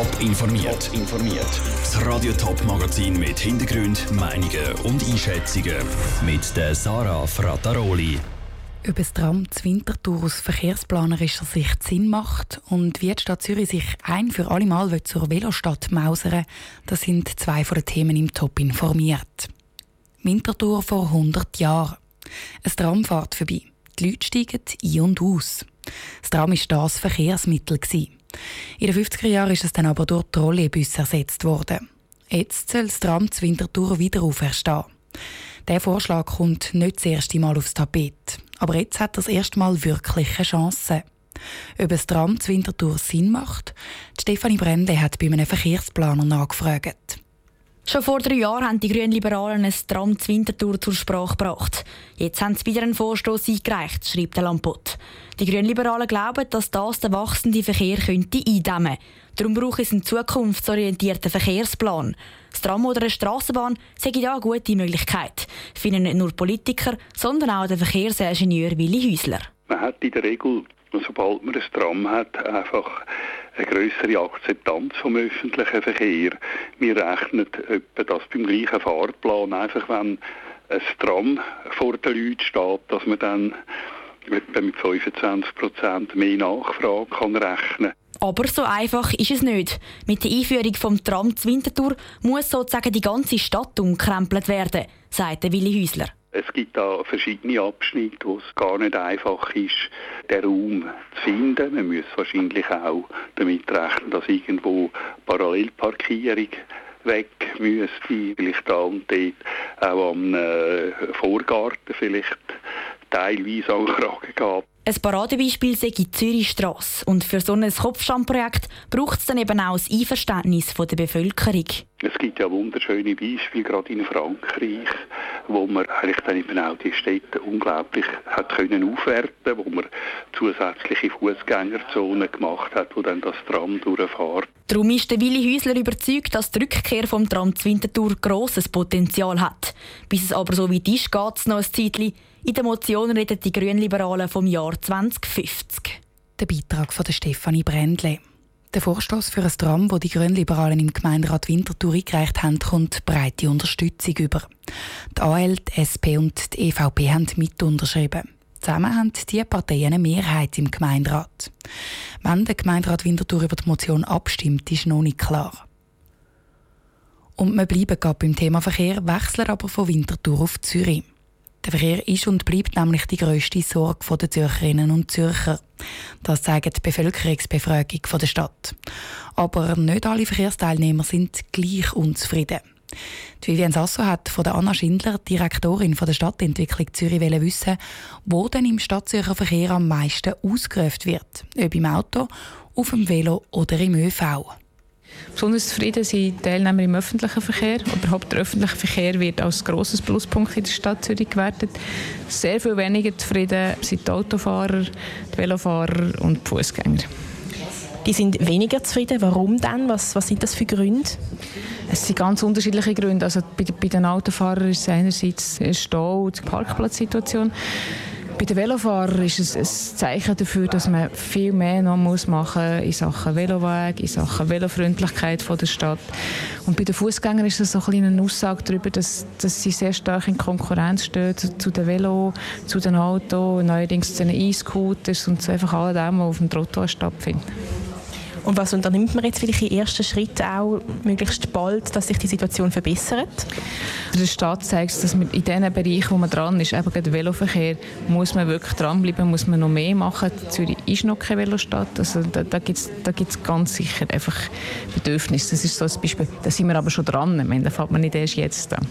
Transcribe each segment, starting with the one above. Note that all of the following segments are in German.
Top informiert. informiert. Das Radio Top Magazin mit Hintergrund, Meinungen und Einschätzungen mit der Sarah Frataroli. Ob es Tram zu Winterthur aus verkehrsplanerischer Sicht Sinn macht und wie die Stadt Zürich sich ein für alle Mal zur Velostadt mausern das sind zwei von den Themen im Top informiert. Winterthur vor 100 Jahren. Ein Tram fährt vorbei. Die Leute steigen ein und aus. Das Tram war das Verkehrsmittel. In den 50er Jahren ist es dann aber durch Trolleybus ersetzt worden. Jetzt soll das Tram zu Winterthur wieder auferstehen. Der Vorschlag kommt nicht das erste Mal aufs Tapet. Aber jetzt hat er das erste Mal wirklich eine Chance. Ob das Tram zu Winterthur Sinn macht? Stefanie Brende hat bei einem Verkehrsplaner nachgefragt. Schon vor drei Jahren haben die Grünliberalen ein Tram zu Winterthur zur Sprache gebracht. Jetzt haben sie wieder einen Vorstoß eingereicht, schreibt der Lampot. Die Grünliberalen glauben, dass das den wachsenden Verkehr könnte eindämmen könnte. Darum braucht es einen zukunftsorientierten Verkehrsplan. Das Tram oder eine Strassenbahn sei da eine gute Möglichkeit, finden nicht nur Politiker, sondern auch der Verkehrsingenieur Willi Häusler. Man hat in der Regel, sobald man ein Tram hat, einfach eine größere Akzeptanz vom öffentlichen Verkehr. Wir rechnen etwa das beim gleichen Fahrplan, einfach wenn ein Tram vor den Leuten steht, dass man dann etwa mit 25 Prozent mehr Nachfrage kann rechnen aber so einfach ist es nicht. Mit der Einführung vom Tram zu Winterthur muss sozusagen die ganze Stadt umkrempelt werden, sagt Willi Häusler. Es gibt da verschiedene Abschnitte, wo es gar nicht einfach ist, den Raum zu finden. Man muss wahrscheinlich auch damit rechnen, dass irgendwo Parallelparkierung weg müsste, vielleicht da und dort auch am äh, Vorgarten vielleicht teilweise Anfragen gab. Ein Paradebeispiel sei die Zürichstrasse. Und für so ein Kopfstandprojekt braucht es dann eben auch das Einverständnis der Bevölkerung. Es gibt ja wunderschöne Beispiele, gerade in Frankreich, wo man eigentlich dann eben auch die Städte unglaublich hat können aufwerten, wo man zusätzliche Fußgängerzonen gemacht hat, wo dann das Tram durchfährt. Darum ist der Willi Häusler überzeugt, dass die Rückkehr vom Tram zu Winterthur grosses Potenzial hat. Bis es aber so weit ist, geht es noch ein Zeitchen. In der Motion reden die Grünliberalen vom Jahr 2050. Der Beitrag von Stefanie Brändle. Der Vorstoß für ein Tram, wo die Grünliberalen im Gemeinderat Winterthur eingereicht haben, kommt breite Unterstützung über. Die AL, die SP und die EVP haben mit unterschrieben. Zusammen haben diese Parteien eine Mehrheit im Gemeinderat. Wann der Gemeinderat Winterthur über die Motion abstimmt, ist noch nicht klar. Und wir bleiben gerade beim Thema Verkehr, wechseln aber von Winterthur auf Zürich. Der Verkehr ist und bleibt nämlich die grösste Sorge der Zürcherinnen und Zürcher. Das zeigt die Bevölkerungsbefragung der Stadt. Aber nicht alle Verkehrsteilnehmer sind gleich unzufrieden. Die Vivian Sasso hat von der Anna Schindler, Direktorin der Stadtentwicklung Zürich, wissen, wo denn im Stadtzürcher Verkehr am meisten ausgerufen wird. Ob im Auto, auf dem Velo oder im ÖV. Besonders zufrieden sind Teilnehmer im öffentlichen Verkehr. Überhaupt der öffentliche Verkehr wird als grosses Pluspunkt in der Stadt Zürich gewertet. Sehr viel weniger zufrieden sind die Autofahrer, die Velofahrer und die Fußgänger. Die sind weniger zufrieden. Warum denn? Was, was sind das für Gründe? Es sind ganz unterschiedliche Gründe. Also bei, bei den Autofahrern ist es einerseits Stau und die Parkplatzsituation. Bei den Velofahrern ist es ein Zeichen dafür, dass man viel mehr noch muss machen in Sachen Veloweg, in Sachen Velofreundlichkeit von der Stadt. Und bei den Fußgängern ist es so ein eine Aussage darüber, dass, dass sie sehr stark in Konkurrenz stehen zu den Velo, zu den Autos, neuerdings zu den E-Scooters und zu einfach all dem, was auf dem Trottoir stattfindet. Und was unternimmt man jetzt vielleicht in ersten Schritten auch möglichst bald, dass sich die Situation verbessert? Der Staat zeigt, dass man in den Bereichen, wo man dran ist, eben der Veloverkehr, muss man wirklich dranbleiben, muss man noch mehr machen. Zürich ist noch keine Velostadt, also da, da gibt es da gibt's ganz sicher einfach Bedürfnisse. Das ist so ein Beispiel, da sind wir aber schon dran, ich meine, da fällt man nicht erst jetzt an.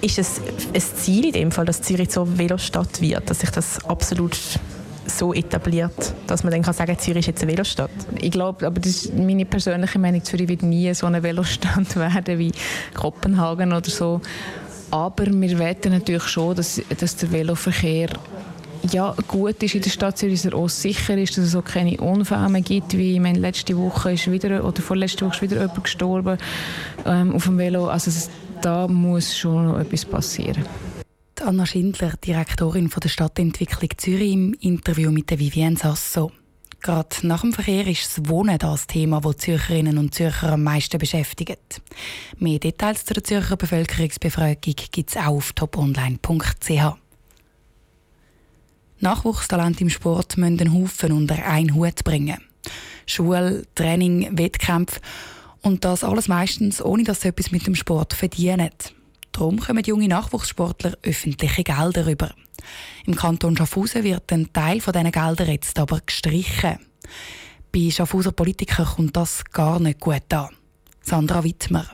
Ist es ein Ziel in dem Fall, dass Zürich so Velostadt wird, dass sich das absolut so etabliert, dass man dann kann sagen, Zürich ist jetzt eine Velostadt. Ich glaube, aber das ist meine persönliche Meinung, Zürich wird nie so eine Velostadt werden wie Kopenhagen oder so. Aber wir wetten natürlich schon, dass, dass der Veloverkehr ja, gut ist in der Stadt Zürich, dass er auch sicher ist, dass es auch keine Unfälle mehr gibt, wie meine, letzte Woche ist wieder, oder vorletzte Woche ist wieder jemand gestorben ähm, auf dem Velo. Also da muss schon etwas passieren. Anna Schindler, Direktorin der Stadtentwicklung Zürich, im Interview mit Vivienne Sasso. Gerade nach dem Verkehr ist das Wohnen das Thema, das Zürcherinnen und Zürcher am meisten beschäftigt. Mehr Details zu der Zürcher Bevölkerungsbefragung gibt es auch auf toponline.ch. Nachwuchstalente im Sport müssen einen Haufen unter einen Hut bringen. Schule, Training, Wettkämpfe und das alles meistens ohne, dass sie etwas mit dem Sport verdienen. Darum kommen junge Nachwuchssportler öffentliche Gelder rüber. Im Kanton Schaffhausen wird ein Teil von diesen Geldern jetzt aber gestrichen. Bei Schaffhauser Politikern kommt das gar nicht gut an. Sandra Wittmer.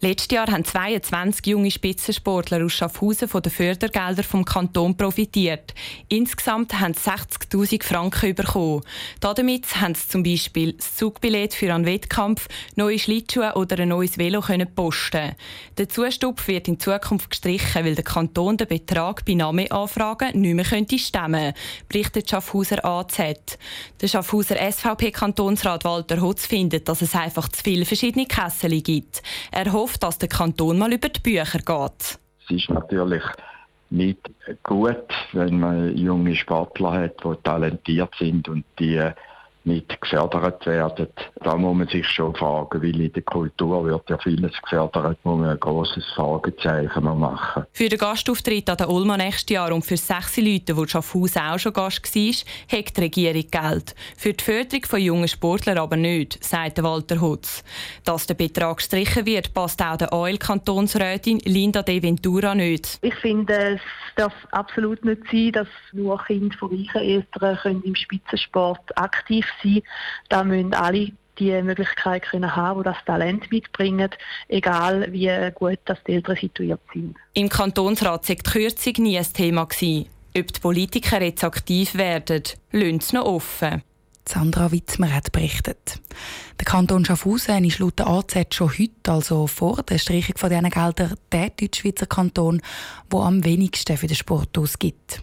Letztes Jahr haben 22 junge Spitzensportler aus Schaffhausen von den Fördergeldern vom Kanton profitiert. Insgesamt haben sie 60.000 Franken bekommen. Damit haben sie zum Beispiel das Zugbillett für einen Wettkampf, neue Schlittschuhe oder ein neues Velo können posten. Der Zustupf wird in Zukunft gestrichen, weil der Kanton den Betrag bei Namenanfragen nicht mehr könnte stemmen berichtet Schaffhauser AZ. Der Schaffhauser SVP-Kantonsrat Walter Hotz findet, dass es einfach zu viele verschiedene Kessel gibt. Er hofft, dass der Kanton mal über die Bücher geht. Es ist natürlich nicht gut, wenn man junge Sportler hat, die talentiert sind und die nicht gefördert werden. Da muss man sich schon fragen, weil in der Kultur wird ja vieles gefördert, wo man ein grosses Fragezeichen machen Für den Gastauftritt an der Ulma nächstes Jahr und für sechs Leute, wo Schaffhaus auch schon Gast war, hat die Regierung Geld. Für die Förderung von jungen Sportlern aber nicht, sagt Walter Hutz. Dass der Betrag gestrichen wird, passt auch der OL-Kantonsrätin Linda De Ventura nicht. Ich finde, es darf absolut nicht sein, dass nur Kinder von reichen Eltern im Spitzensport aktiv sein. Da müssen alle die Möglichkeit können haben, die das Talent mitbringen, egal wie gut das die Eltern situiert sind. Im Kantonsrat war die Kürzung nie ein Thema. Gewesen. Ob die Politiker jetzt aktiv werden, lässt es noch offen. Sandra Witzmer hat berichtet. Der Kanton Schaffhausen ist laut der AZ schon heute, also vor der Streichung von diesen Geldern, der Deutschschweizer Kanton, der am wenigsten für den Sport ausgibt.